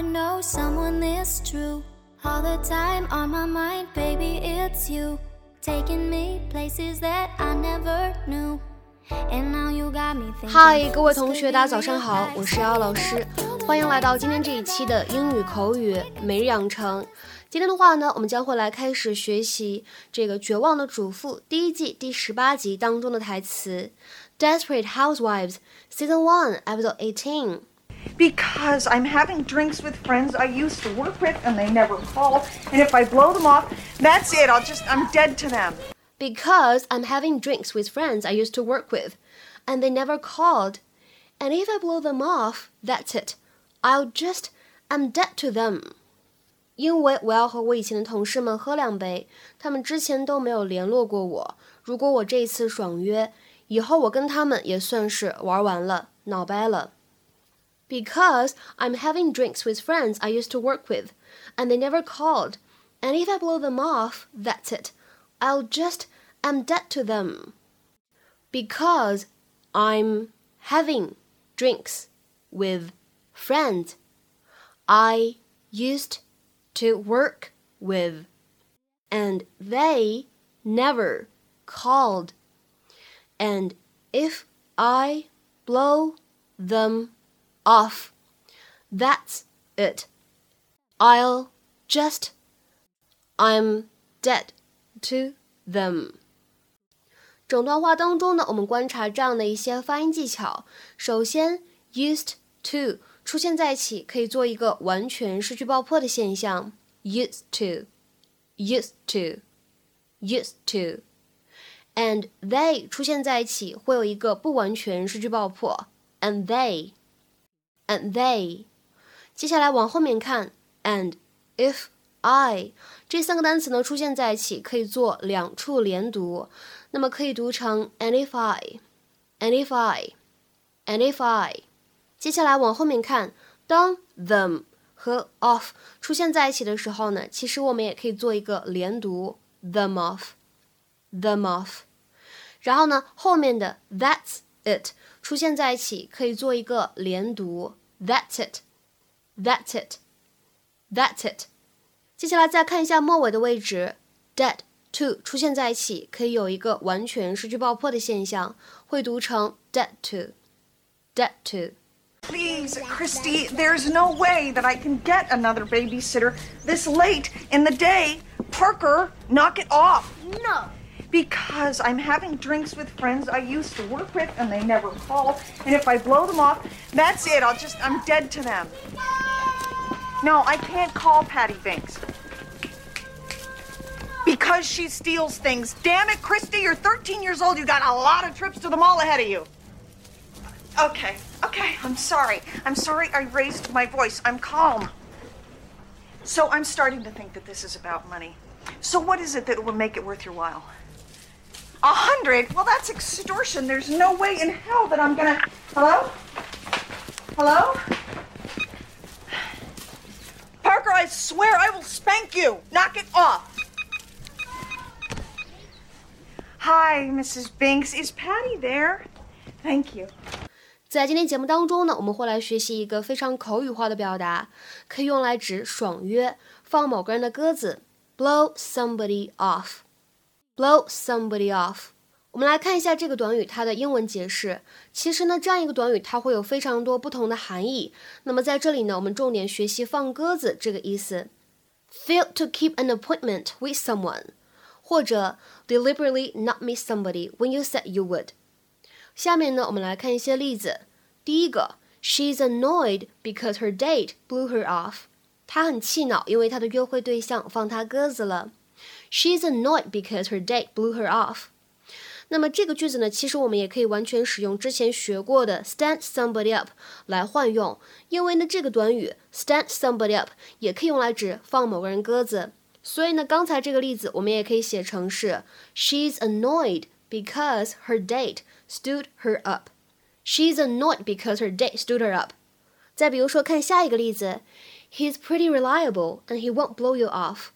would know someone this true. All the time on my mind, baby, it's you. Taking me places that I never knew. And now you got me. 嗨，各位同学，大家早上好，我是姚老师，欢迎来到今天这一期的英语口语每日养成。今天的话呢，我们将会来开始学习这个《绝望的主妇》第一季第十八集当中的台词，《Desperate Housewives》Season One Episode Eighteen。Because I'm having drinks with friends I used to work with and they never call. And if I blow them off, that's it. I'll just, I'm dead to them. Because I'm having drinks with friends I used to work with and they never called. And if I blow them off, that's it. I'll just, I'm dead to them. 因为我要和我以前的同事们喝两杯，他们之前都没有联络过我。如果我这一次爽约，以后我跟他们也算是玩完了，闹掰了。 Because I'm having drinks with friends I used to work with, and they never called. And if I blow them off, that's it. I'll just am dead to them. Because I'm having drinks with friends I used to work with, and they never called. And if I blow them off. That's it. I'll just. I'm dead to them. 整段话当中呢，我们观察这样的一些发音技巧。首先，used to 出现在一起，可以做一个完全失去爆破的现象。used to, used to, used to, and they 出现在一起，会有一个不完全失去爆破。and they And they。接下来往后面看，and if I 这三个单词呢出现在一起，可以做两处连读，那么可以读成 and if I，and if I，and if I。接下来往后面看，当 them 和 of 出现在一起的时候呢，其实我们也可以做一个连读，them of，them of。然后呢，后面的 that's it 出现在一起，可以做一个连读。That's it, that's it, that's it。接下来再看一下末尾的位置，dead to 出现在一起，可以有一个完全失去爆破的现象，会读成 dead to, dead to。Please, Christy, there's no way that I can get another babysitter this late in the day. Parker, knock it off. No. Because I'm having drinks with friends I used to work with and they never call. And if I blow them off, that's it. I'll just, I'm dead to them. No, I can't call Patty Binks. Because she steals things. Damn it, Christy, you're 13 years old. You got a lot of trips to the mall ahead of you. Okay, okay, I'm sorry. I'm sorry I raised my voice. I'm calm. So I'm starting to think that this is about money. So what is it that will make it worth your while? A hundred? Well, that's extortion. There's no way in hell that I'm gonna. Hello? Hello? Parker, I swear I will spank you. Knock it off. Hi, Mrs. Binks. Is Patty there? Thank you. 在今天节目当中呢，我们会来学习一个非常口语化的表达，可以用来指爽约、放某个人的鸽子，blow somebody off。 Blow somebody off。我们来看一下这个短语它的英文解释。其实呢，这样一个短语它会有非常多不同的含义。那么在这里呢，我们重点学习放鸽子这个意思。Fail to keep an appointment with someone，或者 deliberately not meet somebody when you said you would。下面呢，我们来看一些例子。第一个，She's annoyed because her date blew her off。她很气恼，因为她的约会对象放她鸽子了。She's annoyed because her date blew her off。那么这个句子呢，其实我们也可以完全使用之前学过的 stand somebody up 来换用，因为呢这个短语 stand somebody up 也可以用来指放某个人鸽子。所以呢，刚才这个例子我们也可以写成是 She's annoyed because her date stood her up. She's annoyed because her date stood her up. 再比如说，看下一个例子，He's pretty reliable and he won't blow you off.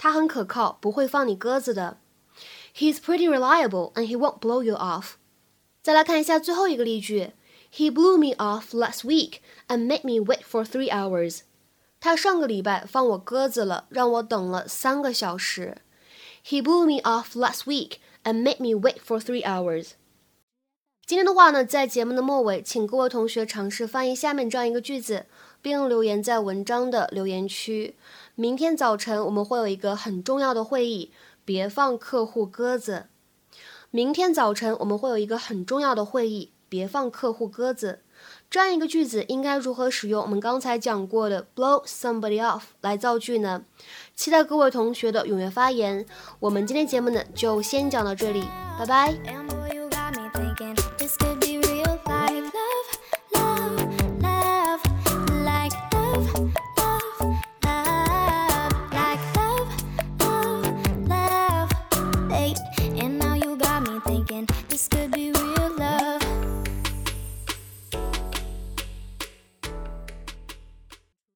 他很可靠，不会放你鸽子的。He's pretty reliable and he won't blow you off. 再来看一下最后一个例句，He blew me off last week and made me wait for three hours. 他上个礼拜放我鸽子了，让我等了三个小时。He blew me off last week and made me wait for three hours. 今天的话呢，在节目的末尾，请各位同学尝试翻译下面这样一个句子， 并留言在文章的留言区。明天早晨我们会有一个很重要的会议，别放客户鸽子。明天早晨我们会有一个很重要的会议，别放客户鸽子。这样一个句子应该如何使用我们刚才讲过的 blow somebody off 来造句呢？期待各位同学的踊跃发言。我们今天节目呢就先讲到这里，拜拜。